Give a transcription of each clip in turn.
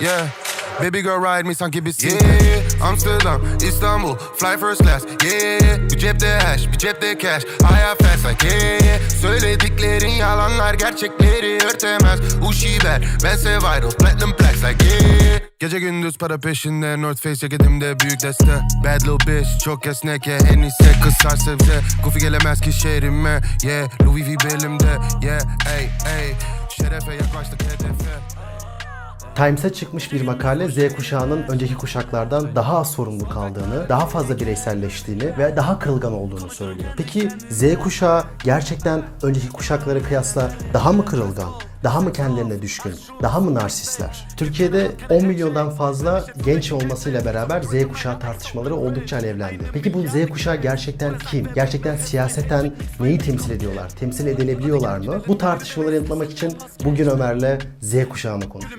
Yeah. Baby girl ride me sanki bir yeah. Amsterdam, İstanbul, fly first class. Yeah, bir cepte hash, bir cepte cash. Hayat fast like yeah. Söylediklerin yalanlar gerçekleri örtemez. Uşiber, bense vital, platinum plaques like yeah. Gece gündüz para peşinde North Face ceketimde büyük deste. Bad little bitch, çok esnek ya. En iyisi kızar sebze. Goofy gelemez ki şehrime. Yeah, Louis V belimde. Yeah, ey ey Şerefe yaklaştık hedefe Times'e çıkmış bir makale Z kuşağının önceki kuşaklardan daha az sorumlu kaldığını, daha fazla bireyselleştiğini ve daha kırılgan olduğunu söylüyor. Peki Z kuşağı gerçekten önceki kuşaklara kıyasla daha mı kırılgan? Daha mı kendilerine düşkün? Daha mı narsistler? Türkiye'de 10 milyondan fazla genç olmasıyla beraber Z kuşağı tartışmaları oldukça alevlendi. Peki bu Z kuşağı gerçekten kim? Gerçekten siyaseten neyi temsil ediyorlar? Temsil edilebiliyorlar mı? Bu tartışmaları yanıtlamak için bugün Ömer'le Z kuşağını konuşuyoruz.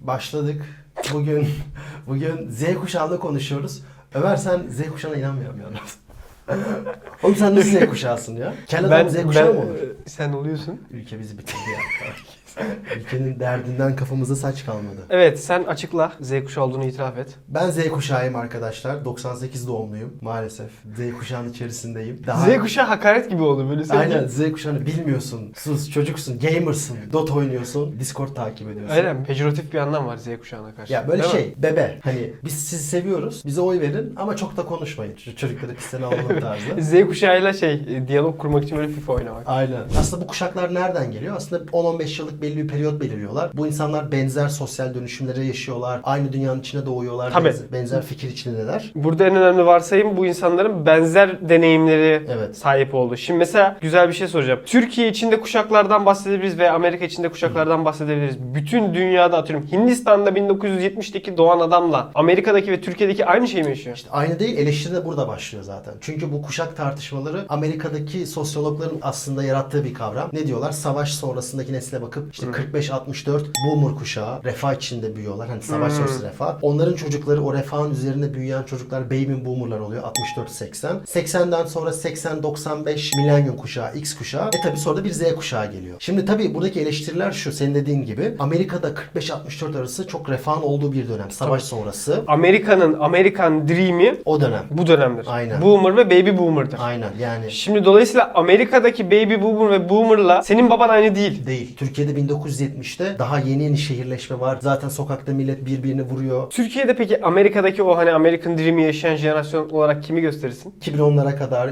Başladık. Bugün bugün Z kuşağını konuşuyoruz. Ömer sen Z kuşağına inanmıyorum yalnız. Oğlum sen nasıl Z kuşağısın ya? Kel adam Z kuşağı mı olur? sen oluyorsun. Ülke bizi bitirdi ya. Ülkenin derdinden kafamızda saç kalmadı. Evet sen açıkla Z kuşağı olduğunu itiraf et. Ben Z kuşağıyım arkadaşlar. 98 doğumluyum maalesef. Z kuşağının içerisindeyim. Daha... Z kuşağı hakaret gibi oldu böyle senin. Aynen Z kuşağını bilmiyorsun. Sus çocuksun, gamersın. Dot oynuyorsun, Discord takip ediyorsun. Öyle mi? Pejoratif bir anlam var Z kuşağına karşı. Ya böyle Değil mi? şey bebe hani biz sizi seviyoruz bize oy verin ama çok da konuşmayın. Şu çocukları pisten alalım tarzı. Z kuşağıyla şey e, diyalog kurmak için böyle FIFA oynamak. Aynen. Aslında bu kuşaklar nereden geliyor? Aslında 10-15 yıllık belli bir periyot belirliyorlar. Bu insanlar benzer sosyal dönüşümleri yaşıyorlar. Aynı dünyanın içine doğuyorlar. Tabii. Benzer, benzer fikir içindeler. Burada en önemli varsayım bu insanların benzer deneyimleri Evet. sahip oldu. Şimdi mesela güzel bir şey soracağım. Türkiye içinde kuşaklardan bahsedebiliriz ve Amerika içinde kuşaklardan bahsedebiliriz. Bütün dünyada atıyorum Hindistan'da 1970'teki doğan adamla Amerika'daki ve Türkiye'deki aynı şeyi mi yaşıyor? İşte aynı değil eleştiri de burada başlıyor zaten. Çünkü bu kuşak tartışmaları Amerika'daki sosyologların aslında yarattığı bir kavram. Ne diyorlar? Savaş sonrasındaki nesile bakıp işte 45-64 boomer kuşağı refah içinde büyüyorlar. Hani savaş sonrası refah. Onların çocukları o refahın üzerinde büyüyen çocuklar baby boomerlar oluyor 64-80. 80'den sonra 80-95 milenyum kuşağı X kuşağı. E tabi sonra da bir Z kuşağı geliyor. Şimdi tabi buradaki eleştiriler şu senin dediğin gibi Amerika'da 45-64 arası çok refahın olduğu bir dönem. Savaş sonrası. Amerika'nın Amerikan Dream'i O dönem. bu dönemdir. Aynen. Boomer ve Baby Boomer'dır. Aynen yani Şimdi dolayısıyla Amerika'daki Baby Boomer ve Boomer'la senin baban aynı değil. değil. Türkiye'de 1970'te daha yeni yeni şehirleşme var. Zaten sokakta millet birbirini vuruyor. Türkiye'de peki Amerika'daki o hani American Dream'i yaşayan jenerasyon olarak kimi gösterirsin? 2010'lara kadar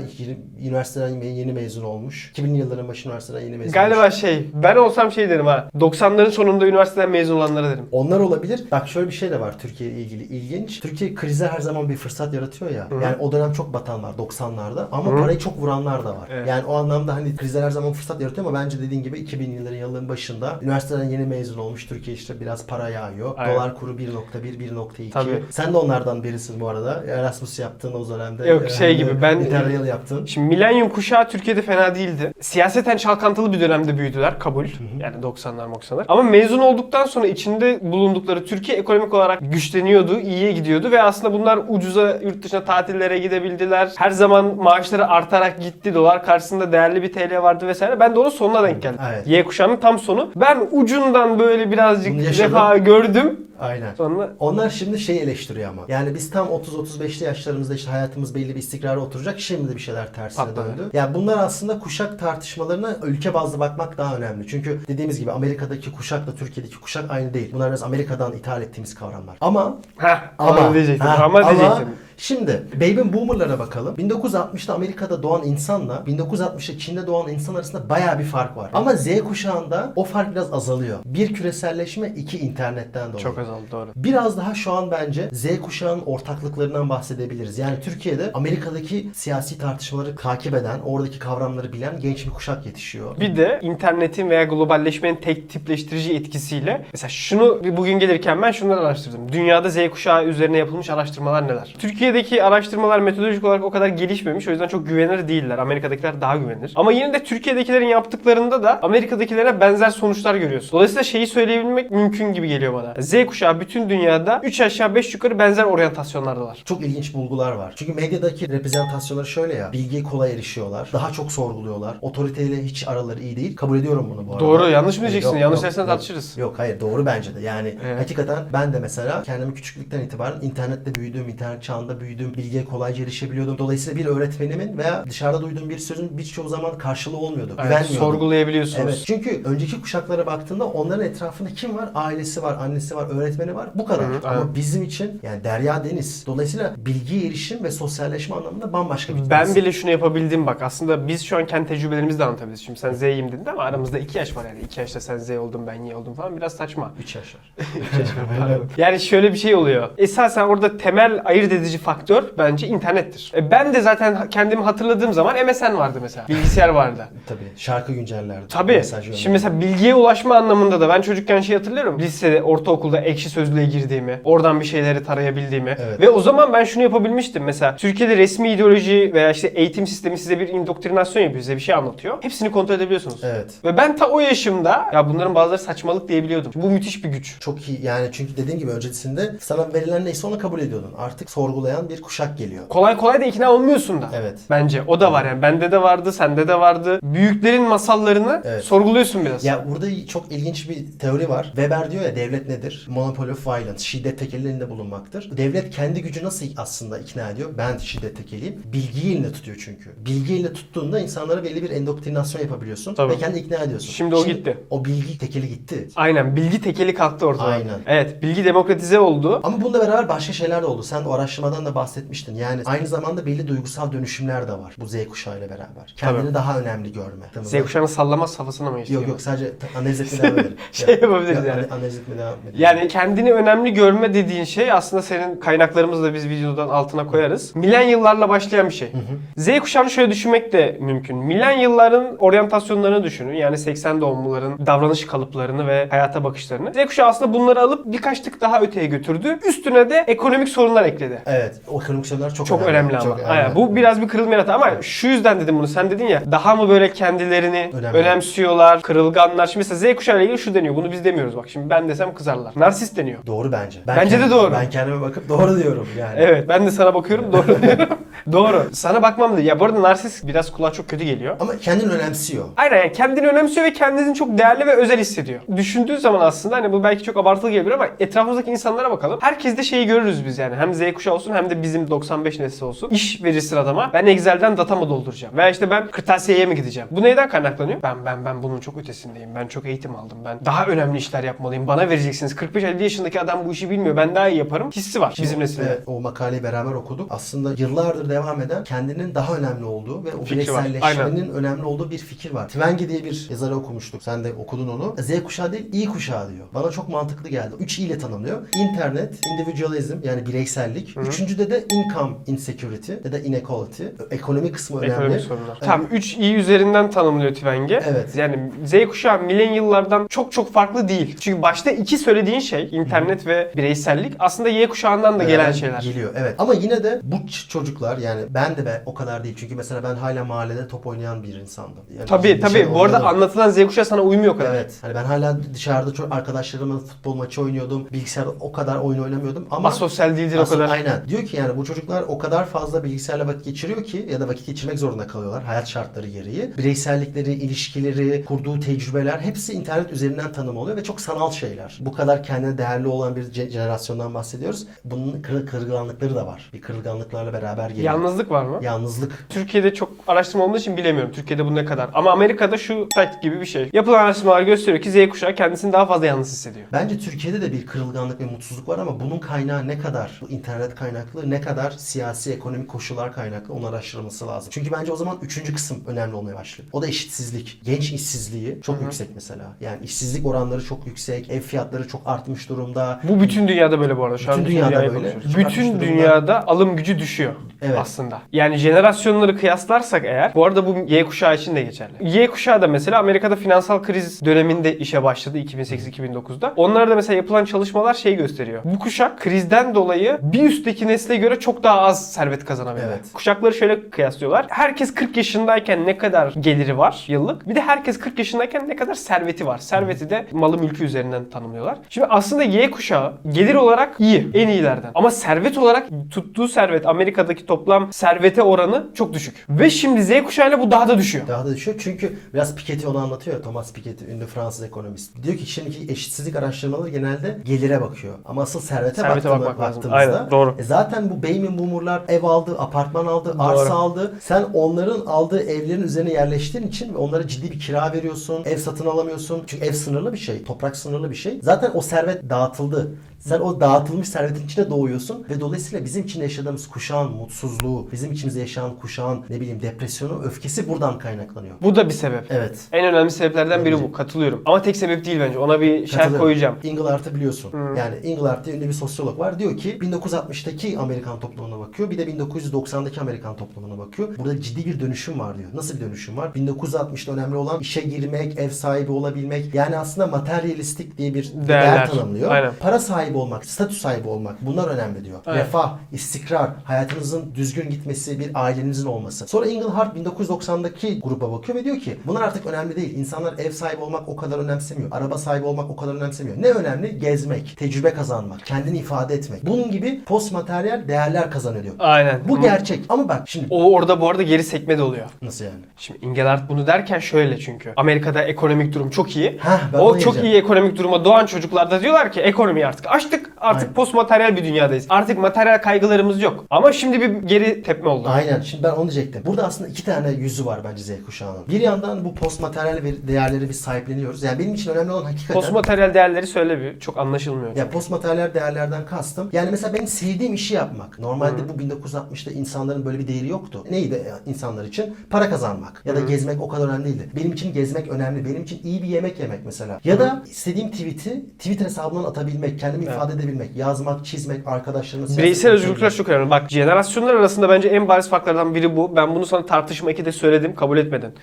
üniversiteden yeni mezun olmuş. 2000'li yılların başı üniversiteden yeni mezun Galiba olmuş. şey ben olsam şey derim ha 90'ların sonunda üniversiteden mezun olanlara derim. Onlar olabilir. Bak şöyle bir şey de var Türkiye ile ilgili ilginç. Türkiye krize her zaman bir fırsat yaratıyor ya. Yani o dönem çok batan var 90'larda ama parayı çok vuranlar da var. Evet. Yani o anlamda hani krizler her zaman fırsat yaratıyor ama bence dediğin gibi 2000 yılların yılların başında üniversiteden yeni mezun olmuş Türkiye işte biraz para yağıyor. Aynen. Dolar kuru 1.1 1.2. Tabii. Sen de onlardan birisin bu arada. Erasmus yaptın o dönemde. Yok, şey gibi, ben- Interrail yaptın. Şimdi milenyum kuşağı Türkiye'de fena değildi. Siyaseten çalkantılı bir dönemde büyüdüler kabul. Yani 90'lar 90'lar. Ama mezun olduktan sonra içinde bulundukları Türkiye ekonomik olarak güçleniyordu, iyiye gidiyordu ve aslında bunlar ucuza yurt dışına tatillere gidebildiler. Her zaman maaşları artarak gitti. Dolar karşısında değerli bir TL vardı vesaire. Ben de onun sonuna denk geldim. Evet. Y kuşağının tam sonu. Ben ucundan böyle birazcık Bunu refah gördüm. Aynen. Sonra Onlar şimdi şey eleştiriyor ama. Yani biz tam 30-35'li yaşlarımızda işte hayatımız belli bir istikrara oturacak. Şimdi de bir şeyler tersine Patladı. döndü. Yani bunlar aslında kuşak tartışmalarına ülke bazlı bakmak daha önemli. Çünkü dediğimiz gibi Amerika'daki kuşakla Türkiye'deki kuşak aynı değil. Bunlar biraz Amerika'dan ithal ettiğimiz kavramlar. Ama Heh, ama ama diyecektim. ha, ama diyecektim. Şimdi baby boomerlara bakalım. 1960'da Amerika'da doğan insanla 1960'da Çin'de doğan insan arasında baya bir fark var. Ama Z kuşağında o fark biraz azalıyor. Bir küreselleşme, iki internetten dolayı. Çok azaldı doğru. Biraz daha şu an bence Z kuşağının ortaklıklarından bahsedebiliriz. Yani Türkiye'de Amerika'daki siyasi tartışmaları takip eden, oradaki kavramları bilen genç bir kuşak yetişiyor. Bir de internetin veya globalleşmenin tek tipleştirici etkisiyle mesela şunu bugün gelirken ben şunları araştırdım. Dünyada Z kuşağı üzerine yapılmış araştırmalar neler? Türkiye Türkiye'deki araştırmalar metodolojik olarak o kadar gelişmemiş. O yüzden çok güvenilir değiller. Amerika'dakiler daha güvenilir. Ama yine de Türkiye'dekilerin yaptıklarında da Amerika'dakilere benzer sonuçlar görüyorsun. Dolayısıyla şeyi söyleyebilmek mümkün gibi geliyor bana. Z kuşağı bütün dünyada 3 aşağı 5 yukarı benzer oryantasyonlardalar. Çok ilginç bulgular var. Çünkü medyadaki reprezentasyonları şöyle ya. Bilgiye kolay erişiyorlar. Daha çok sorguluyorlar. Otoriteyle hiç araları iyi değil. Kabul ediyorum bunu bu arada. Doğru, yanlış mı Yok, diyeceksin? yok, Yanlış dersen tartışırız. Yok hayır doğru bence de. Yani Evet. hakikaten ben de mesela kendimi küçüklükten itibaren internette büyüdüm, internet çağında büyüdüm. Bilgiye kolayca erişebiliyordum. Dolayısıyla bir öğretmenimin veya dışarıda duyduğum bir sözün birçok zaman karşılığı olmuyordu. Evet, Güvenmiyordum. sorgulayabiliyorsunuz. Evet. Çünkü önceki kuşaklara baktığında onların etrafında kim var? Ailesi var, annesi var, öğretmeni var. Bu kadar. Hı, Ama evet. bizim için yani derya deniz. Dolayısıyla bilgiye erişim ve sosyalleşme anlamında bambaşka bir Ben bile şunu yapabildim bak. Aslında biz şu an kendi tecrübelerimizi de anlatabiliriz. Şimdi sen Z'yim dedin ama aramızda 2 yaş var yani. 2 yaşta sen Z oldun ben Y oldum falan biraz saçma. 3 yaş var. Yani şöyle bir şey oluyor. Esasen orada temel ayırt edici faktör bence internettir. E ben de zaten kendimi hatırladığım zaman MSN vardı mesela. Bilgisayar vardı. Tabii. Şarkı güncellerdi. Tabii. Mesaj Şimdi mesela bilgiye ulaşma anlamında da ben çocukken şey hatırlıyorum. Lisede, ortaokulda ekşi sözlüğe girdiğimi, oradan bir şeyleri tarayabildiğimi. Evet. Ve o zaman ben şunu yapabilmiştim. Mesela Türkiye'de resmi ideoloji veya işte eğitim sistemi size bir indoktrinasyon yapıyor, size bir şey anlatıyor. Hepsini kontrol edebiliyorsunuz. Evet. Ve ben ta o yaşımda ya bunların bazıları saçmalık diyebiliyordum. Bu müthiş bir güç. Çok iyi yani çünkü dediğim gibi öncesinde sana verilen neyse onu kabul ediyordun. Artık sorgulayan bir kuşak geliyor. Kolay kolay da ikna olmuyorsun da. Evet. Bence o da var yani. Bende de vardı, sende de vardı. Büyüklerin masallarını Evet. sorguluyorsun biraz. Ya burada çok ilginç bir teori var. Weber diyor ya devlet nedir? Monopoly of violence. Şiddet tekelinde bulunmaktır. Devlet kendi gücü nasıl aslında ikna ediyor? Ben şiddet tekeliyim. Bilgiyi elinde tutuyor çünkü. Bilgiyi elinde tuttuğunda insanlara belli bir endoktrinasyon yapabiliyorsun. Tabii. Ve kendi ikna ediyorsun. Şimdi o gitti. O bilgi tekeli gitti. Aynen bilgi tekeli kalktı ortadan. Aynen. Evet bilgi demokratize oldu. Ama bununla beraber başka şeyler de oldu. Sen o araştırmadan da bahsetmiştin. Yani aynı zamanda belli duygusal dönüşümler de var bu Z kuşağıyla beraber. Kendini Tabii. daha önemli görme. Z kuşağının sallama safhasına mı geçti? Yok yok sadece analiz etmeye devam edelim. Şey Ya- yapabiliriz ya- yani. Analiz etmeye devam edelim. Yani kendini önemli görme dediğin şey aslında senin kaynaklarımızı da biz videodan altına koyarız. Milenyıllarla başlayan bir şey. Z kuşağını şöyle düşünmek de mümkün. Milenyılların oryantasyonlarını düşünün. Yani 80 doğumluların davranış kalıplarını ve hayata bakışlarını. Z kuşağı aslında bunları alıp birkaç tık daha öteye götürdü. Üstüne de ekonomik sorunlar ekledi. Evet, o ekonomik sorunlar çok, Çok önemli, ama. Çok Aynen. Bu biraz bir kırılma yarattı ama şu yüzden dedim bunu. Sen dedin ya daha mı böyle kendilerini Önemli. önemsiyorlar, kırılganlar. Şimdi mesela Z kuşağı ile ilgili şu deniyor. Bunu biz demiyoruz bak. Şimdi ben desem kızarlar. Narsist deniyor. Doğru bence. Bence de kendim- doğru. Ben kendime bakıp doğru diyorum yani. Evet ben de sana bakıyorum doğru diyorum. doğru. Sana bakmam da. Ya bu arada narsist biraz kulağa çok kötü geliyor. Ama kendini önemsiyor. Aynen yani kendini önemsiyor ve kendini çok değerli ve özel hissediyor. Düşündüğün zaman aslında hani bu belki çok abartılı gelebilir ama etrafımızdaki insanlara bakalım. Herkeste şeyi görürüz biz yani. Hem Z kuşağı olsun hem de bizim 95 nesli olsun. İş verirsin adama. Ben Excel'den data mı dolduracağım? Veya işte ben kırtasiyeye mi gideceğim? Bu neyden kaynaklanıyor? Ben ben ben bunun çok ötesindeyim. Ben çok eğitim aldım. Ben daha önemli işler yapmalıyım. Bana vereceksiniz. 45-50 yaşındaki adam bu işi bilmiyor. Ben daha iyi yaparım. Hissi var bizim nesilde. Evet, o makaleyi beraber okuduk. Aslında yıllardır devam eden kendinin daha önemli olduğu ve o Fikri bireyselleşmenin önemli olduğu bir fikir var. Twengi diye bir yazarı okumuştuk. Sen de okudun onu. Z kuşağı değil, İ kuşağı diyor. Bana çok mantıklı geldi. Üç İ ile tanımlıyor. İnternet, individualism yani bireysellik. Üçüncüde de income insecurity ya da inequality. Ekonomi kısmı önemli. Ekonomik sorunlar. Tamam 3 i üzerinden tanımlıyor Twenge. Evet. Yani Z kuşağı milenyıllardan çok çok farklı değil. Çünkü başta iki söylediğin şey internet ve bireysellik aslında Y kuşağından da gelen Beraber şeyler. Geliyor evet. Ama yine de bu çocuklar yani ben de be o kadar değil. Çünkü mesela ben hala mahallede top oynayan bir insandım. Yani Tabii tabii. Bu arada anlatılan Z kuşağı sana uymuyor o kadar. Evet. Hani ben hala dışarıda çok arkadaşlarımla futbol maçı oynuyordum. Bilgisayarda o kadar oyun oynamıyordum ama Asosyal değildir o kadar. Aynen. Diyor ki yani bu çocuklar o kadar fazla bilgisayarla vakit geçiriyor ki ya da vakit geçirmek zorunda kalıyorlar hayat şartları gereği. Bireysellikleri, ilişkileri, kurduğu tecrübeler hepsi internet üzerinden tanım oluyor ve çok sanal şeyler. Bu kadar kendine değerli olan bir jenerasyondan bahsediyoruz. Bunun kır- kırılganlıkları da var. Bir kırılganlıklarla beraber geliyor. Yalnızlık var mı? Yalnızlık. Türkiye'de çok araştırma olduğu için bilemiyorum. Türkiye'de bu ne kadar. Ama Amerika'da şu fact gibi bir şey. Yapılan araştırmalar gösteriyor ki Z kuşağı kendisini daha fazla yalnız hissediyor. Bence Türkiye'de de bir kırılganlık ve mutsuzluk var ama bunun kaynağı ne kadar bu internet kaynaklı, ne kadar siyasi ekonomik koşullar kaynaklı onun araştırılması lazım. Çünkü bence o zaman üçüncü kısım önemli olmaya başlıyor. O da eşitsizlik. Genç işsizliği çok yüksek mesela. Yani işsizlik oranları çok yüksek, ev fiyatları çok artmış durumda. Bu bütün dünyada böyle bu arada. Şu an Bütün bütün dünyada dünyayı böyle. Çok Bütün durumda. dünyada alım gücü düşüyor. Evet. Aslında. Yani jenerasyonları kıyaslarsak eğer, bu arada bu Y kuşağı için de geçerli. Y kuşağı da mesela Amerika'da finansal kriz döneminde işe başladı 2008-2009'da. Onlarda mesela yapılan çalışmalar şey gösteriyor. Bu kuşak krizden dolayı bir üstteki nesle göre çok daha az servet kazanabildi. Evet. Kuşakları şöyle kıyaslıyorlar. Herkes 40 yaşındayken ne kadar geliri var yıllık. Bir de herkes 40 yaşındayken ne kadar serveti var. Serveti de malı mülkü üzerinden tanımlıyorlar. Şimdi aslında Y kuşağı gelir olarak iyi. En iyilerden. Ama servet olarak tuttuğu servet Amerika'daki toplam servete oranı çok düşük. Ve şimdi Z kuşağıyla bu daha da düşüyor. Daha da düşüyor çünkü biraz Piketty onu anlatıyor Thomas Piketty ünlü Fransız ekonomist. Diyor ki şimdiki eşitsizlik araştırmaları genelde gelire bakıyor. Ama asıl servete, Servete baktığında- bakmak lazım. baktığımızda Aynen, doğru. e zaten bu baby boomerlar ev aldı, apartman aldı, arsa aldı. Sen onların aldığı evlerin üzerine yerleştiğin için ve onlara ciddi bir kira veriyorsun. Ev satın alamıyorsun. Çünkü ev sınırlı bir şey. Toprak sınırlı bir şey. Zaten o servet dağıtıldı. Sen o dağıtılmış servetin içinde doğuyorsun ve dolayısıyla bizim içinde yaşadığımız kuşağın mutsuzluğu, bizim içimizde yaşayan kuşağın ne bileyim depresyonu, öfkesi buradan kaynaklanıyor. Bu da bir sebep. Evet. En önemli sebeplerden biri bu. Katılıyorum. Ama tek sebep değil bence. Ona bir Katılıyorum. koyacağım. Inglart'ı biliyorsun. Yani Inglart diye ünlü bir sosyolog var. Diyor ki 1960'taki Amerikan toplumuna bakıyor. Bir de 1990'daki Amerikan toplumuna bakıyor. Burada ciddi bir dönüşüm var diyor. Nasıl bir dönüşüm var? 1960'da önemli olan işe girmek, ev sahibi olabilmek. Yani aslında materyalistik diye bir değer, Değerler. tanımlıyor. Aynen. Para sahibi olmak, statü sahibi olmak bunlar önemli diyor. Aynen. Refah, istikrar, hayatınızın düzgün gitmesi, bir ailenizin olması. Sonra Engelhardt 1990'daki gruba bakıyor ve diyor ki bunlar artık önemli değil. İnsanlar ev sahibi olmak o kadar önemsemiyor. Araba sahibi olmak o kadar önemsemiyor. Ne önemli? Gezmek, tecrübe kazanmak, kendini ifade etmek. Bunun gibi post materyal değerler kazanıyor diyor. Aynen. Bu Ama gerçek. Ama bak şimdi O orada bu arada geri sekme de oluyor. nasıl yani? Şimdi Ingelhardt bunu derken şöyle çünkü. Amerika'da ekonomik durum çok iyi. Heh, ben o çok iyi ekonomik duruma doğan çocuklar da diyorlar ki ekonomiyi artık açtık. Artık Aynen. post materyal bir dünyadayız. Artık materyal kaygılarımız yok. Ama şimdi bir geri tepme oldu. Aynen. Şimdi ben onu diyecektim. Burada aslında iki tane yüzü var bence Z kuşağının. Bir yandan bu post materyal değerleri biz sahipleniyoruz. Yani benim için önemli olan hakikaten Post materyal değerleri söyle bir. Çok anlaşılmıyor. Ya post materyal değerlerden kastım. Yani mesela benim sevdiğim işi yapmak. Normalde bu 1960'da insanların böyle bir değeri yoktu. Neydi ya insanlar için? Para kazanmak. Ya da gezmek o kadar önemli değildi. Benim için gezmek önemli. Benim için iyi bir yemek yemek mesela. Ya da istediğim tweet'i Twitter hesabından atabilmek, kendimi ifade edebilmek, yazmak, çizmek, arkadaşlarımla siyaset Bireysel özgürlükler çok önemli. Bak jenerasyonlar arasında bence en bariz farklardan biri bu. Ben bunu sana tartışma 2'de söyledim kabul etmedin.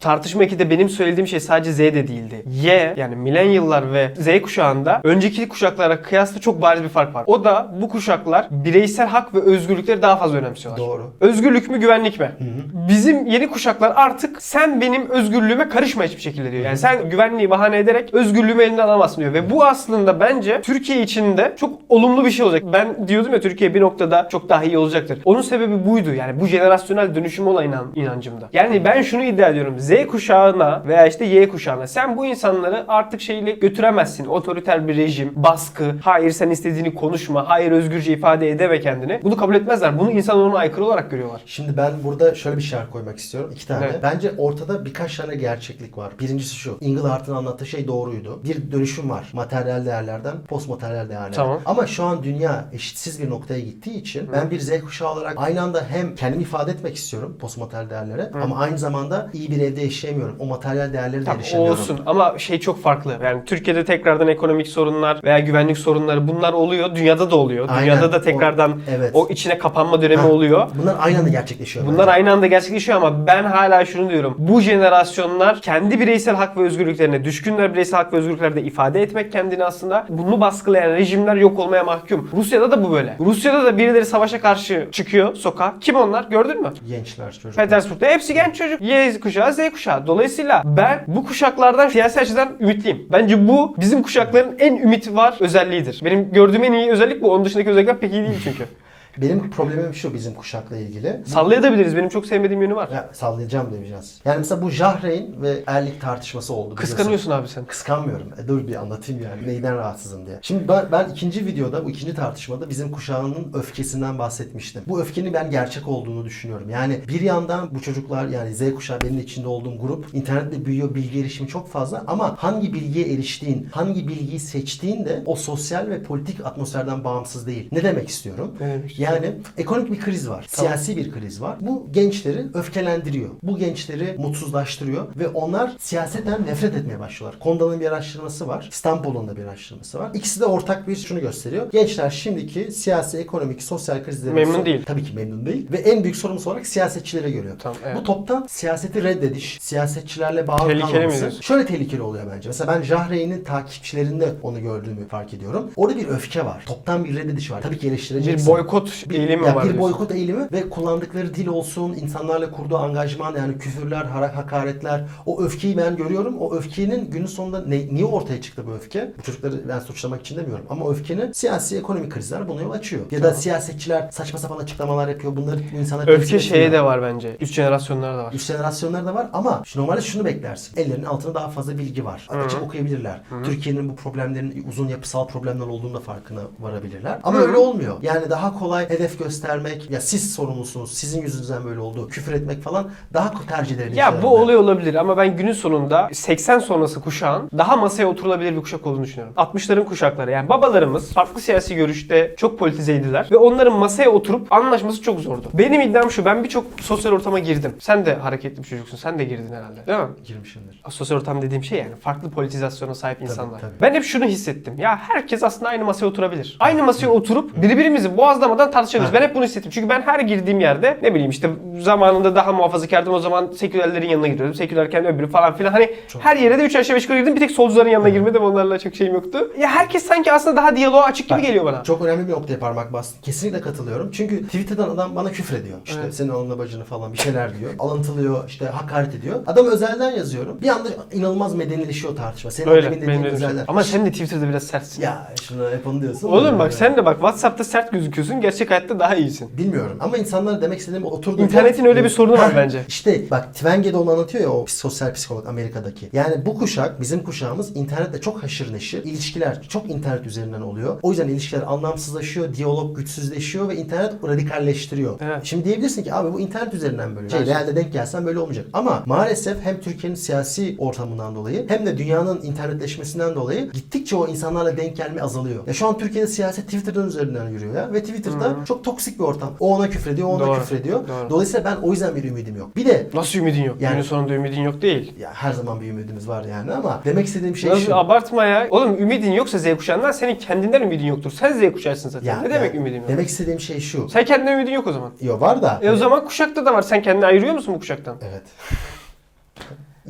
Tartışma 2'de benim söylediğim şey sadece Z de değildi. Y yani milenyıllar ve Z kuşağında önceki kuşaklara kıyasla çok bariz bir fark var. O da bu kuşaklar bireysel hak ve özgürlükleri daha fazla önemsiyorlar. Doğru. Özgürlük mü güvenlik mi? Bizim yeni kuşaklar artık sen benim özgürlüğüme karışma hiçbir şekilde diyor. Yani sen güvenliği bahane ederek özgürlüğümü elinden alamazsın diyor. Ve bu aslında bence Türkiye için de çok olumlu bir şey olacak. Ben diyordum ya Türkiye bir noktada çok daha iyi olacaktır. Onun sebebi buydu. Yani bu jenerasyonel dönüşüm olan inan, inancımda. Yani ben şunu iddia ediyorum. Z kuşağına veya işte Y kuşağına sen bu insanları artık şeyle götüremezsin. Otoriter bir rejim, baskı, hayır sen istediğini konuşma, hayır özgürce ifade edeme kendini. Bunu kabul etmezler. Bunu insan ona aykırı olarak görüyorlar. Şimdi ben burada şöyle bir şerh koymak istiyorum. İki tane. Evet. Bence ortada birkaç tane gerçeklik var. Birincisi şu. Inglart'ın anlattığı şey doğruydu. Bir dönüşüm var. Materyal değerlerden post materyal değerlere. Tamam. Ama şu an dünya eşitsiz bir noktaya gittiği için ben bir Z kuşağı olarak aynı anda hem kendimi ifade etmek istiyorum post materyal değerlere ama aynı zamanda iyi bir evde yaşayamıyorum. O materyal değerlere de o erişemiyorum. olsun ama şey çok farklı. Yani Türkiye'de tekrardan ekonomik sorunlar veya güvenlik sorunları bunlar oluyor. Dünyada da oluyor. Aynen. Dünyada da O- tekrardan evet. o içine kapanma dönemi Ha, oluyor. Bunlar aynı anda gerçekleşiyor. Bunlar bence. aynı anda gerçekleşiyor ama ben hala şunu diyorum. Bu jenerasyonlar kendi bireysel hak ve özgürlüklerine düşkünler bireysel hak ve özgürlüklerde ifade etmek kendini aslında. Bunu baskılayan rejimler yok olmaya mahkum. Rusya'da da bu böyle. Rusya'da da birileri savaşa karşı çıkıyor sokağa. Kim onlar? Gördün mü? Gençler, çocuklar. Petersburg'da hepsi genç çocuk. Y kuşağı, Z kuşağı. Dolayısıyla ben bu kuşaklardan siyasi açıdan ümitliyim. Bence bu bizim kuşakların en ümit var özelliğidir. Benim gördüğüm en iyi özellik bu. Onun dışındaki özellikler pek iyi değil çünkü. Benim problemim şu bizim kuşakla ilgili. Sallayabiliriz. Benim çok sevmediğim yönü var. Ya, sallayacağım demeyeceğiz. Yani mesela bu Jahreyn ve Erlik tartışması oldu. biliyorsun. Kıskanıyorsun abi sen. Kıskanmıyorum. E dur bir anlatayım yani. Neyden rahatsızım diye. Şimdi ben, ben ikinci videoda, bu ikinci tartışmada bizim kuşağının öfkesinden bahsetmiştim. Bu öfkenin ben gerçek olduğunu düşünüyorum. Yani bir yandan bu çocuklar yani Z kuşağı benim de içinde olduğum grup internetle büyüyor, bilgi erişimi çok fazla ama hangi bilgiye eriştiğin, hangi bilgiyi seçtiğin de o sosyal ve politik atmosferden bağımsız değil. Ne demek istiyorum? Demek istiyorsun? Yani ekonomik bir kriz var. Tamam. Siyasi bir kriz var. Bu gençleri öfkelendiriyor. Bu gençleri mutsuzlaştırıyor ve onlar siyasetten nefret etmeye başlıyorlar. Konda'nın bir araştırması var. İstanbul'un da bir araştırması var. İkisi de ortak bir şunu gösteriyor. Gençler şimdiki siyasi, ekonomik, sosyal krizlerin Memnun değil. Tabii ki memnun değil. Ve en büyük sorumlusu olarak siyasetçilere görüyor. Tamam, evet. Bu toptan siyaseti reddediş, siyasetçilerle bağ Tehlikeli kalmaması. Şöyle tehlikeli oluyor bence. Mesela ben Jahreyn'in takipçilerinde onu gördüğümü fark ediyorum. Orada bir öfke var. Toptan bir reddediş var. Tabii ki eleştireceksin. Bir boykot eğilimi ya var. Bir boykot eğilimi ve kullandıkları dil olsun, insanlarla kurduğu angajman yani küfürler, hakaretler. O öfkeyi ben görüyorum. O öfkenin günün sonunda ne, niye ortaya çıktı bu öfke? Bu çocukları ben suçlamak için demiyorum. Ama öfkenin siyasi ekonomik krizler buna yol açıyor. Ya da siyasetçiler saçma sapan açıklamalar yapıyor. Bunları bu insanlar Öfke şeye de var bence. Üst jenerasyonlarda da var. Üst jenerasyonlar da var ama şu- normalde şunu beklersin. Ellerinin altında daha fazla bilgi var. Açıp okuyabilirler. Türkiye'nin bu problemlerin uzun yapısal problemler olduğunu da farkına varabilirler. Ama öyle olmuyor. Yani daha kolay hedef göstermek, ya siz sorumlusunuz, sizin yüzünüzden böyle oldu, küfür etmek falan daha tercih edilir. Ya bu oluyor olabilir ama ben günün sonunda 80 sonrası kuşağın daha masaya oturulabilir bir kuşak olduğunu düşünüyorum. 60'ların kuşakları yani babalarımız farklı siyasi görüşte çok politizeydiler ve onların masaya oturup anlaşması çok zordu. Benim iddiam şu ben birçok sosyal ortama girdim. Sen de hareketli bir çocuksun. Sen de girdin herhalde. Değil mi? girmişimdir. Sosyal ortam dediğim şey yani farklı politizasyona sahip insanlar. tabii. Ben hep şunu hissettim. Ya herkes aslında aynı masaya oturabilir. Aynı masaya oturup birbirimizi boğazlamadan tartışabiliriz. Ben hep bunu hissettim. Çünkü ben her girdiğim yerde ne bileyim işte zamanında daha muhafazakardım o zaman sekülerlerin yanına gidiyordum. Sekülerken öbürü falan filan. Hani her yere de 3 aşağı 5 yukarı girdim. Bir tek solcuların yanına girmedim. Onlarla çok şeyim yoktu. Ya herkes sanki aslında daha diyaloğa açık gibi geliyor bana. Çok önemli bir noktaya parmak bastın. Kesinlikle katılıyorum. Çünkü Twitter'dan adam bana küfrediyor. İşte Evet. senin alnına bacını falan bir şeyler diyor. Alıntılıyor, işte hakaret ediyor. Adam özelden yazıyorum. Bir anda inanılmaz medenileşiyor tartışma. Senin Öyle. demin dediğin şey. özelden. Ama sen de Twitter'da biraz sertsin. Ya şunu hep onu diyorsun. Oğlum bak Yani. sen de bak WhatsApp'ta sert gözüküyorsun. Gerçek hayatta daha iyisin. Bilmiyorum ama insanlara demek istediğim oturduğu... İnternetin öyle bir sorunu var bence. İşte bak Twenge'de onu anlatıyor ya o sosyal psikolog Amerika'daki. Yani bu kuşak, bizim kuşağımız internetle çok haşır neşir. İlişkiler çok internet üzerinden oluyor. O yüzden ilişkiler anlamsızlaşıyor, diyalog güçsüzleşiyor ve internet radikalleştiriyor. Evet. Şimdi diyebilirsin ki abi bu internet üzerinden böyle. Şey, realde denk gelsen böyle olmayacak. Ama maalesef hem Türkiye'nin siyasi ortamından dolayı hem de dünyanın internetleşmesinden dolayı gittikçe o insanlarla denk gelme azalıyor. Ya şu an Türkiye'de siyaset Twitter'dan üzerinden yürüyor ya. Ve Twitter'da çok toksik bir ortam. O ona küfrediyor, o ona Doğru, küfrediyor. doğru. Dolayısıyla ben o yüzden bir ümidim yok. Bir de Nasıl ümidin yok? Yani- Günün sonunda ümidin yok değil. ya her zaman bir ümidimiz var yani ama demek istediğim şey Nasıl şu. abartma ya. Oğlum ümidin yoksa Z kuşağından senin kendinden ümidin yoktur. Sen Z kuşaksın zaten. Ya- ne demek ya ümidin yok? Demek istediğim şey şu. Sen kendinden ümidin yok o zaman. Yo var da. E o zaman kuşakta da var. Sen kendini ayırıyor musun bu kuşaktan? Evet.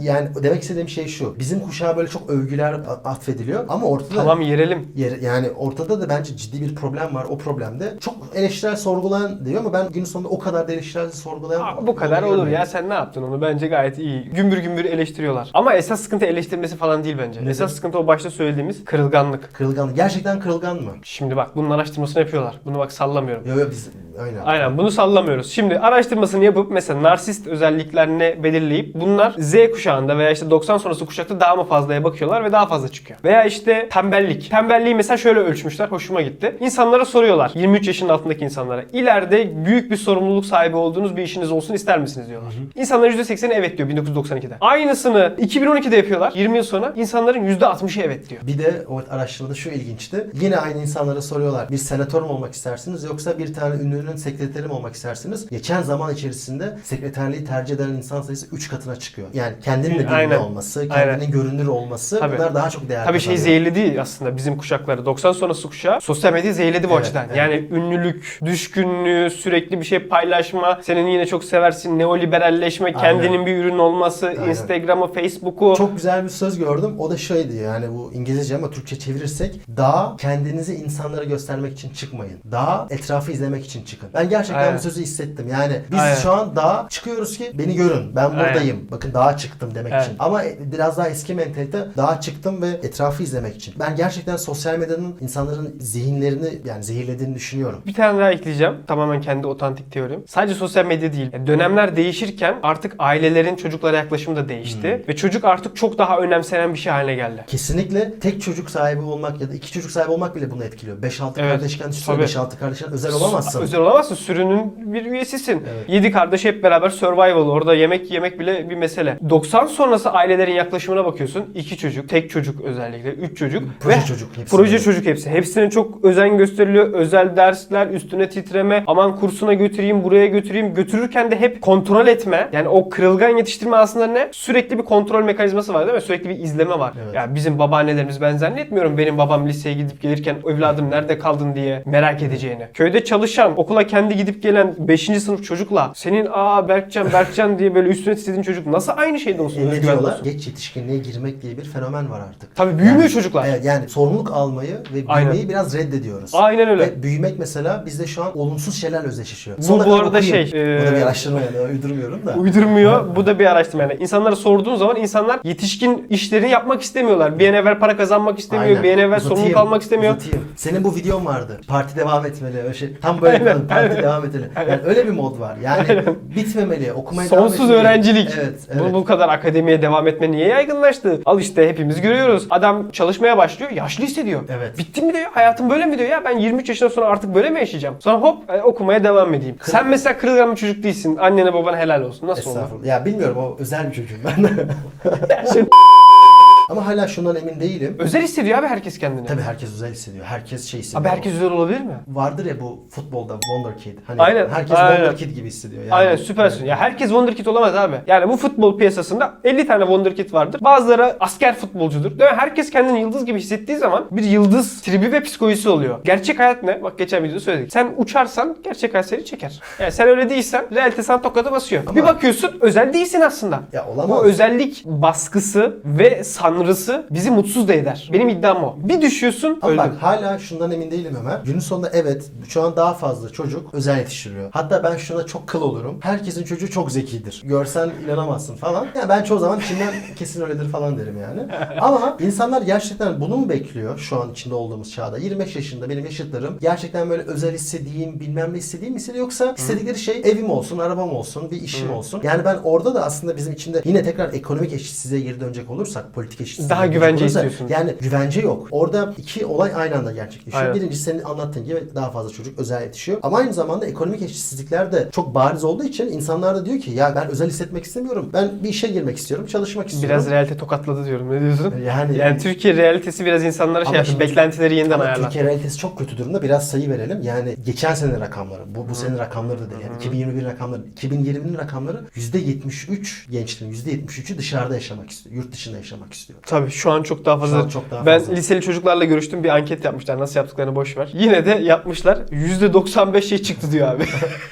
Yani demek istediğim şey şu. Bizim kuşağa böyle çok övgüler atfediliyor ama ortada Tamam yerelim. yer- yani ortada da bence ciddi bir problem var. O problemde çok eleştirel sorgulayan diyor ama ben günün sonunda o kadar da eleştirel sorgulayan Aa, bu kadar olur ya. Sen ne yaptın onu? Bence gayet iyi. Gümbür gümbür eleştiriyorlar. Ama esas sıkıntı eleştirmesi falan değil bence. Esas sıkıntı o başta söylediğimiz kırılganlık. Kırılgan. Gerçekten kırılgan mı? Şimdi bak bunun araştırmasını yapıyorlar. Bunu bak sallamıyorum. Yo yo biz öyle. Aynen bunu sallamıyoruz. Şimdi araştırmasını yapıp mesela narsist özelliklerini belirleyip bunlar Z kuşağında veya işte 90 sonrası kuşakta daha mı fazlaya bakıyorlar ve daha fazla çıkıyor. Veya işte tembellik. Tembelliği mesela şöyle ölçmüşler. Hoşuma gitti. İnsanlara soruyorlar. 23 yaşının altındaki insanlara. İleride büyük bir sorumluluk sahibi olduğunuz bir işiniz olsun ister misiniz diyorlar. İnsanların %80'i evet diyor 1992'de. Aynısını 2012'de yapıyorlar. 20 yıl sonra insanların %60'ı evet diyor. Bir de o araştırmada şu ilginçti. Yine aynı insanlara soruyorlar. Bir senatör mü olmak istersiniz yoksa bir tane ünlünün sekreteri mi olmak istersiniz? Geçen zaman içerisinde sekreterliği tercih eden insan sayısı 3 katına çıkıyor. Yani kendinin de bilgi Aynen. olması, Aynen. kendinin görünür olması Tabii. bunlar daha çok değer Tabii şey zehirledi aslında bizim kuşakları. 90 sonrası kuşağı sosyal medyayı zehirledi bu Evet, açıdan. evet. Yani ünlülük, düşkünlüğü, sürekli bir şey paylaşma, senin yine çok seversin, neoliberalleşme, kendinin bir ürün olması, Aynen. Instagram'ı, Facebook'u. Çok güzel bir söz gördüm. O da şöyle yani bu İngilizce ama Türkçe çevirirsek dağa kendinizi insanlara göstermek için çıkmayın. Dağa etrafı izlemek için çıkın. Ben gerçekten Aynen. bu sözü hissettim. Yani biz Aynen. şu an dağa çıkıyoruz ki beni görün. Ben Aynen. buradayım. Bakın dağa çıktım demek Evet. için. Ama biraz daha eski mentalite dağa çıktım ve etrafı izlemek için. Ben gerçekten sosyal medyanın insanların zihinlerini yani zehirlediğini düşünüyorum. Bir tane daha ekleyeceğim. Tamamen kendi otantik teorim. Sadece sosyal medya değil. Yani Dönemler değişirken artık ailelerin çocuklara yaklaşımı da değişti. Hmm. Ve çocuk artık çok daha önemsenen bir şey haline geldi. Kesinlikle tek çocuk sahibi olmak ya da iki çocuk sahibi olmak bile bunu etkiliyor. 5-6 Evet, kardeşken düşünsene tabii. 5-6 kardeşken özel olamazsın. Özel olamazsın. Sürünün bir üyesisin. Evet. Yedi kardeş hep beraber survival. Orada yemek yemek bile bir mesele. 90 sonrası ailelerin yaklaşımına bakıyorsun. İki çocuk, tek çocuk özellikle, üç çocuk. Proje ve çocuk hepsi. Proje çocuk hepsi. Hepsine çok özen gösteriliyor. Özel dersler, üstüne titreme, aman kursuna götüreyim, buraya götüreyim. Götürürken de hep kontrol etme. Yani o kırılgan yetiştirme aslında ne? Sürekli bir kontrol mekanizması var değil mi? Sürekli bir izleme var. Evet. Ya bizim babaannelerimiz ben zannetmiyorum benim babam liseye gidip gelirken evladım nerede kaldın diye merak edeceğini. Köyde çalışan, okula kendi gidip gelen 5. sınıf çocukla senin aa Berkcan Berkcan diye böyle üstüne titrediğin çocuk nasıl aynı şeyde olsun? E, ne özgüven diyorlar? olsun? Geç yetişkinliğe girmek diye bir fenomen var artık. Tabii büyümüyor Yani- çocuklar. Evet yani sorumluluk almayı ve büyümeyi Aynen. biraz reddediyoruz. Aynen öyle. Ve büyümek mesela bizde şu an olumsuz şeylerle özdeşleşiyor. Bu Sonuna bu kadar arada okuyayım. şey, Bu da bir e, araştırma yani uydurmuyorum da. Uydurmuyor. Bu da bir araştırma yani. İnsanlara sorduğun zaman insanlar yetişkin işlerini yapmak istemiyorlar. Bir an evvel para kazanmak istemiyor. Aynen. Bir an evvel Uzatayım, sorumluluk almak istemiyor. uzatayım. Senin bu videon vardı. Parti devam etmeli. Öyle şey. Tam böyle Aynen, yapalım. Parti aynen. devam etmeli. Yani öyle bir mod var. Yani bitmemeli. Okumaya devam Sonsuz etmeli. öğrencilik. Evet. Bu, evet. bu kadar akademiye devam etme niye yaygınlaştı? Al işte hepimiz görüyoruz. Adam çalışmaya başlıyor, yaşlı hissediyor. Evet. Bitti mi diyor, hayatım böyle mi diyor ya? Ben 23 yaşından sonra artık böyle mi yaşayacağım? Sonra hop e, okumaya devam edeyim. Sen mesela kırılgan bir çocuk değilsin. Annene babana helal olsun. Nasıl? Estağfurullah. Ya bilmiyorum o özel bir çocuğum ben. Şimdi Ama hala şundan emin değilim. özel hissediyor abi herkes kendini. Tabii herkes özel hissediyor. Herkes şey hissediyor. Abi herkes özel olabilir mi? vardır ya bu futbolda Wonder Kid. Hani Aynen, herkes aynen. Wonder Kid gibi hissediyor. Yani. Aynen süpersin. Ya herkes Wonderkid olamaz abi. Yani bu futbol piyasasında 50 tane Wonderkid vardır. Bazıları asker futbolcudur. Değil mi? Herkes kendini yıldız gibi hissettiği zaman bir yıldız tribi ve psikolojisi oluyor. Gerçek hayat ne? Bak geçen videoda söyledik. Sen uçarsan gerçek hayat seni çeker. Yani sen öyle değilsen realite sana tokadı basıyor. Ama- Bir bakıyorsun özel değilsin aslında. Ya olamaz. Bu özellik baskısı ve sanrısı bizi mutsuz da eder. Benim iddiam o. Bir düşüyorsun Ama öldün. bak hala şundan emin değilim Ömer. Günün sonunda evet şu an daha fazla çocuk özel yetiştiriyor. Hatta ben şuna çok kıl olurum. Herkesin çocuğu çok zekidir. Görsen inanamazsın falan. Ya ben çoğu zaman içimden kesin öyledir falan derim yani. Ama insanlar gerçekten bunu mu bekliyor şu an içinde olduğumuz çağda? 25 yaşında benim yaşıtlarım gerçekten böyle özel istediğim bilmem ne istediğim hissediyor yoksa istedikleri şey evim olsun, arabam olsun, bir işim olsun. Yani ben orada da aslında bizim içinde yine tekrar ekonomik eşitsizliğe geri dönecek olursak, politik eşitsizliğe Daha güvence olursak, istiyorsun. Yani güvence yok. Orada iki olay aynı anda gerçekleşiyor. Aynen. Birincisi senin anlattığın gibi daha fazla çocuk özel yetişiyor. Ama aynı zamanda ekonomik eşitsizlikler de çok bariz olduğu için insanlar da diyor ki ya ben özel hissetmek istemiyorum. Ben bir işe girmek istiyorum, çalışmak istiyorum. Biraz realite tokatladı diyorum. Ne diyorsun? Yani- yani Türkiye realitesi biraz insanlara şey yaptı. Beklentileri yeniden ayarlar. Türkiye realitesi çok kötü durumda. Biraz sayı verelim. Yani geçen sene rakamları, bu, bu sene rakamları da değil. Yani 2021 rakamları, 2020'nin rakamları %73 gençlerin %73'ü dışarıda yaşamak istiyor. Yurt dışında yaşamak istiyor. Tabii şu an çok daha fazla. çok daha ben fazla. liseli çocuklarla görüştüm bir anket yapmışlar. Nasıl yaptıklarını boş ver. Yine de yapmışlar. %95 şey çıktı diyor abi.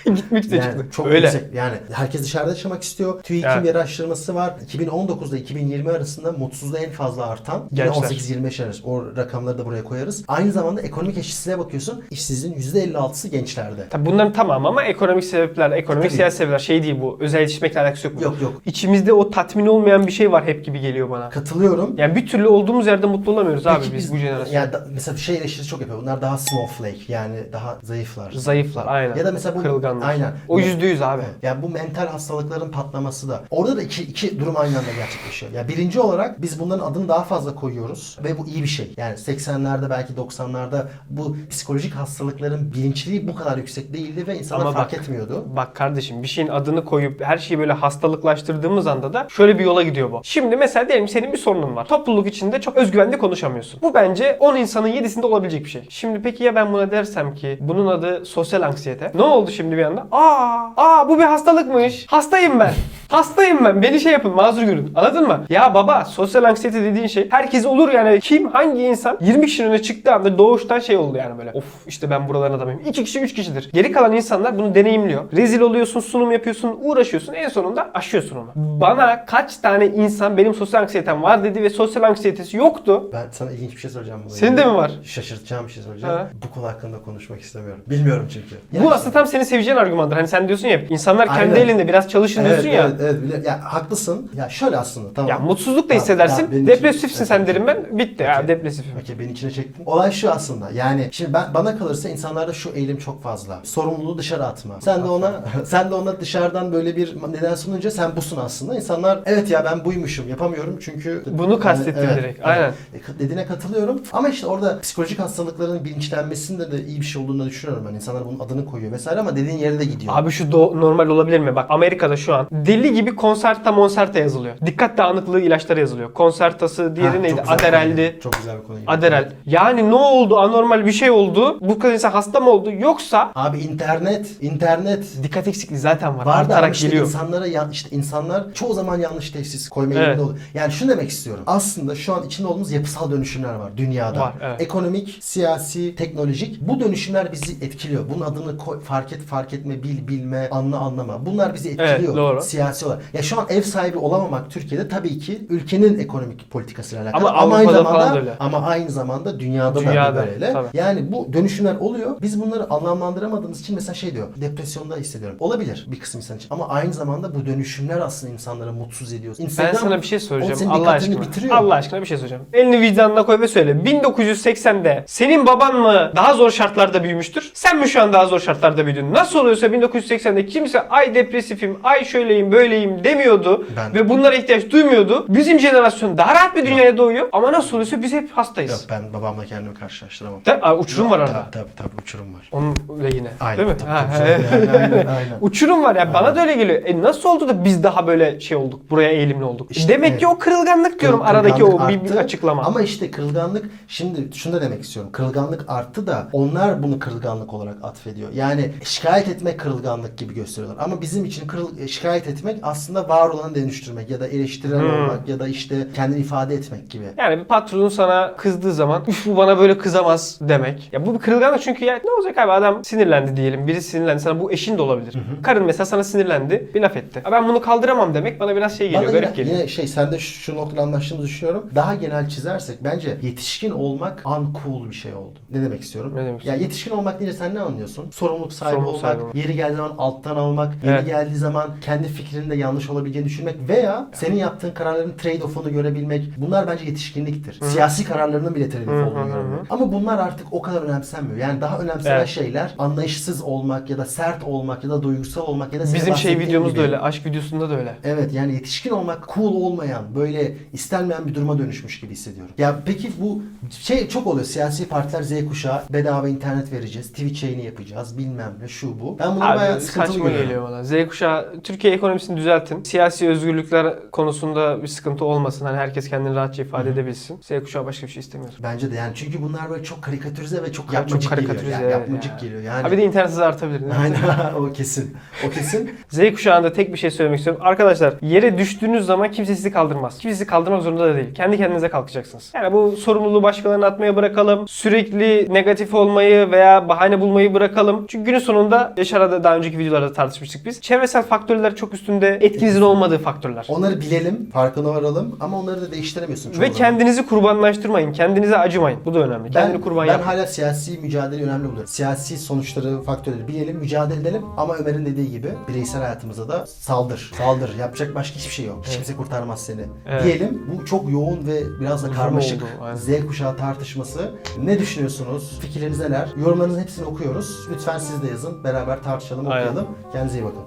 Gitmek de Yani çıktı. çok Öyle. yüksek. Yani herkes dışarıda yaşamak istiyor. TÜİK'in Evet. bir araştırması var. 2019'da 2020 arasında mutsuzluğu en fazla artan. Yine Gençler. 18-25 arası. O rakamları da buraya koyarız. Aynı zamanda ekonomik eşitsizliğe bakıyorsun. İşsizliğin %56'sı gençlerde. Tabii bunların tamamı ama ekonomik sebepler, ekonomik Tabii. siyasi sebepler şey değil bu. Özel yetişmekle alakası yok. bunun. Yok yok. İçimizde o tatmin olmayan bir şey var hep gibi geliyor bana. Katılıyorum. Yani bir türlü olduğumuz yerde mutlu olamıyoruz abi Peki biz, bu jenerasyon. Yani da- mesela şey eleştirisi çok yapıyor. Bunlar daha snowflake yani daha zayıflar. Zayıflar aynen. Ya da mesela bu Kırılganlar. aynen. O yüzde yüz abi. Yani bu mental hastalıkların patlaması da. Orada da iki, iki durum aynı anda gerçekleşiyor. Ya birinci olarak biz bunların adını daha fazla koyuyoruz ve bu iyi bir şey. Yani 80'lerde belki 90'larda bu psikolojik hastalıkların bilinçliği bu kadar yüksek değildi ve insanlar Ama fark bak- etmiyordu. Bak kardeşim bir şeyin adını koyup her şeyi böyle hastalıklaştırdığımız anda da şöyle bir yola gidiyor bu. Şimdi mesela diyelim senin bir sorunun var. Topluluk içinde çok özgüvenli konuşamıyorsun. Bu bence 10 insanın 7'sinde olabilecek bir şey. Şimdi peki ya ben buna dersem ki bunun adı sosyal anksiyete. Ne oldu şimdi bir anda? Aa, aa bu bir hastalıkmış. Hastayım ben. Hastayım ben. Beni şey yapın mazur görün. Anladın mı? Ya baba sosyal anksiyete dediğin şey herkes olur yani. Kim hangi insan 20 kişinin önüne çıktığı anda doğuştan şey oldu yani böyle. Of işte ben buraların adamıyım. 2 kişi 3 kişidir. Geri kalan insanlar bunu deneyimliyor. Rezil oluyorsun, sunum yapıyorsun, uğraşıyorsun. En sonunda aşıyorsun onu. Bana kaç tane insan benim sosyal anksiyetem var dedi ve sosyal anksiyetesi yoktu. Ben sana ilginç bir şey soracağım. bununla Senin de mi var? Şaşırtacağım bir şey soracağım. Ha. Bu konu hakkında konuşmak istemiyorum. Bilmiyorum çünkü. Bu Yani- aslında tam senin seveceğin argümandır. Hani sen diyorsun ya insanlar kendi Aynen. elinde biraz çalışın Evet, diyorsun ya. evet, evet, ya haklısın. Ya şöyle aslında tamam. Ya mutsuzluk da hissedersin. ya için- Depresifsin Evet, sen derim ben. Bitti ya Okey. depresifim. Okey beni içine çektin. Olay şu aslında. Yani şimdi ben bana kalırsa insanlarda şu eğilim çok fazla. Sorumluluğu dışarı atma. Sen de ona sen de ona dışarıdan böyle bir neden sununca sen busun aslında. İnsanlar evet ya ben buymuşum yapamıyorum çünkü Bunu kastettim Evet, direkt. evet. Aynen. E, Dediğine katılıyorum. Ama işte orada psikolojik hastalıkların bilinçlenmesinde de iyi bir şey olduğunu düşünüyorum ben. İnsanlar bunun adını koyuyor vesaire ama dediğin yere de gidiyor. Abi şu do- normal olabilir mi? Bak Amerika'da şu an deli gibi konserta monserta yazılıyor. Dikkat dağınıklığı ilaçları yazılıyor. Konsertası diğeri Ha, neydi? konu. Çok güzel bir konu. Aderel. Yani ne oldu? Anormal bir şey oldu. Bu kadar insan hasta mı oldu? Yoksa Abi internet, internet dikkat eksikliği zaten var. Var da işte geliyor. insanlara ya, işte insanlar çoğu zaman yanlış teşhis koyma Evet. oluyor. Yani şunu demek istiyorum. Aslında şu an içinde olduğumuz yapısal dönüşümler var dünyada. Var, evet. Ekonomik, siyasi, teknolojik. Bu dönüşümler bizi etkiliyor. Bunun adını koy, fark et, fark etme, bil, bilme, anla, anlama. Bunlar bizi Evet, etkiliyor. doğru. Siyasi olarak. Ya şu an ev sahibi olamamak Türkiye'de tabii ki ülkenin ekonomik politikasıyla alakalı. Ama aynı Avrupa'da zamanda ama aynı zamanda dünyada, Dünyada, da böyle. tabii. Yani bu dönüşümler oluyor. Biz bunları anlamlandıramadığımız için mesela şey diyor. Depresyonda hissediyorum. Olabilir bir kısım insan için. Ama aynı zamanda bu dönüşümler aslında insanları mutsuz ediyor. Ben Instagram, sana bir şey söyleyeceğim. Allah dikkatini aşkına. bitiriyor. Allah aşkına bir şey söyleyeceğim. Elini vicdanına koy ve söyle. 1980'de senin baban mı daha zor şartlarda büyümüştür? Sen mi şu an daha zor şartlarda büyüdün? Nasıl oluyorsa 1980'de kimse ay depresifim, ay şöyleyim, böyleyim demiyordu Ben- ve bunlara ihtiyaç duymuyordu. Bizim jenerasyon daha rahat bir dünyaya doğuyor ama nasıl oluyorsa biz hep hastayız. Yok ben babamla kendimi karşılaştıramam. De, Aa, uçurum var arada. Tabii tabii, tabii uçurum var. Onun lehine. Aynen. Değil mi? Tabii, Ha, tabii, tabii. aynen, aynen, aynen. Uçurum var ya bana da öyle geliyor. E nasıl oldu da biz daha böyle şey olduk? Buraya eğilimli olduk. İşte, Demek evet. ki o kırılganlık Kırıl- aradaki o bir, bir açıklama. Ama işte kırılganlık şimdi şunu da demek istiyorum. Kırılganlık arttı da onlar bunu kırılganlık olarak atfediyor. Yani şikayet etmek kırılganlık gibi gösteriyorlar. Ama bizim için kırıl, e, şikayet etmek aslında var olanı dönüştürmek ya da eleştiren Hmm. olmak ya da işte kendini ifade etmek gibi. Yani bir patronun sana kızdığı zaman üf bu bana böyle kızamaz demek. Ya bu bir kırılganlık çünkü ya ne olacak abi adam sinirlendi diyelim. Biri sinirlendi sana bu eşin de olabilir. Karın mesela sana sinirlendi bir laf etti. Ben bunu kaldıramam demek bana biraz şey geliyor Bana garip yine, geliyor. yine şey sende şu, şu noktada anlaştığımızı düşünüyorum. Daha genel çizersek bence yetişkin olmak uncool bir şey oldu. Ne demek istiyorum? Ne demek Ya yetişkin olmak deyince sen ne anlıyorsun? Sorumluluk sahibi Sorumluluk olmak, sahibi yeri geldiği zaman alttan almak, yeri Evet. geldiği zaman kendi fikrinin de yanlış olabileceğini düşünmek veya senin yaptığın kararların trade-off'unu görebilmek. Bunlar bence yetişkinliktir. Siyasi kararlarının bile trade-off olduğunu hı görebilmek. Ama bunlar artık o kadar önemsenmiyor. Yani daha önemsenen Evet. şeyler anlayışsız olmak ya da sert olmak ya da duygusal olmak ya da Bizim şey videomuz gibi. da öyle. Aşk videosunda da öyle. Evet yani yetişkin olmak cool olmayan böyle istenmeyen bir duruma dönüşmüş gibi hissediyorum. Ya peki bu şey çok oluyor. Siyasi partiler Z kuşağı bedava internet vereceğiz. Twitch yayını yapacağız. Bilmem ne şu bu. Ben bunu bayağı Abi sıkıntılı saçma görüyorum. geliyor bana. Z kuşağı Türkiye ekonomisini düzeltin. Siyasi özgürlükler konusunda bir sıkıntı olmasın. Hani herkes kendini rahatça ifade edebilsin. Z kuşağı başka bir şey istemiyor. Bence de yani çünkü bunlar böyle çok karikatürize ve çok çok yapmacık karikatürize, geliyor. Yani yapmacık ya. geliyor yani. Ha bir de internet hızı artabilir. Aynen o kesin. O kesin. Z kuşağında tek bir şey söylemek istiyorum. Arkadaşlar yere düştüğünüz zaman kimse sizi kaldırmaz. Kimse sizi kaldırmak zorunda da değil. Kendi kendinize kalkacaksınız. Yani bu sorumluluğu başkalarına atmaya bırakalım. Sürekli negatif olmayı veya bahane bulmayı bırakalım. Çünkü günün sonunda Yaşar'la da daha önceki videolarda tartışmıştık biz. Çevresel faktörler çok üstünde etkinizin olmadığı faktörler. Onları bilelim, farkına varalım ama onları da değiştiremiyorsun Ve zaman. kendinizi kurbanlaştırmayın. Kendinize acımayın. Bu da önemli. Kendini kurban ben yapmayın. hala siyasi mücadele önemli buluyorum. Siyasi sonuçları, faktörleri bilelim, mücadele edelim ama Ömer'in dediği gibi bireysel hayatımıza da saldır. Saldır. Yapacak başka hiçbir şey yok. Hiç kimse kurtarmaz seni. Evet. Diyelim bu çok yoğun ve biraz da karmaşık. Z kuşağı tartışması. Ne düşünüyorsunuz? Fikirleriniz neler? Yorumlarınızın hepsini okuyoruz. Lütfen siz de yazın. Beraber tartışalım, okuyalım. Aynen. Kendinize iyi bakın.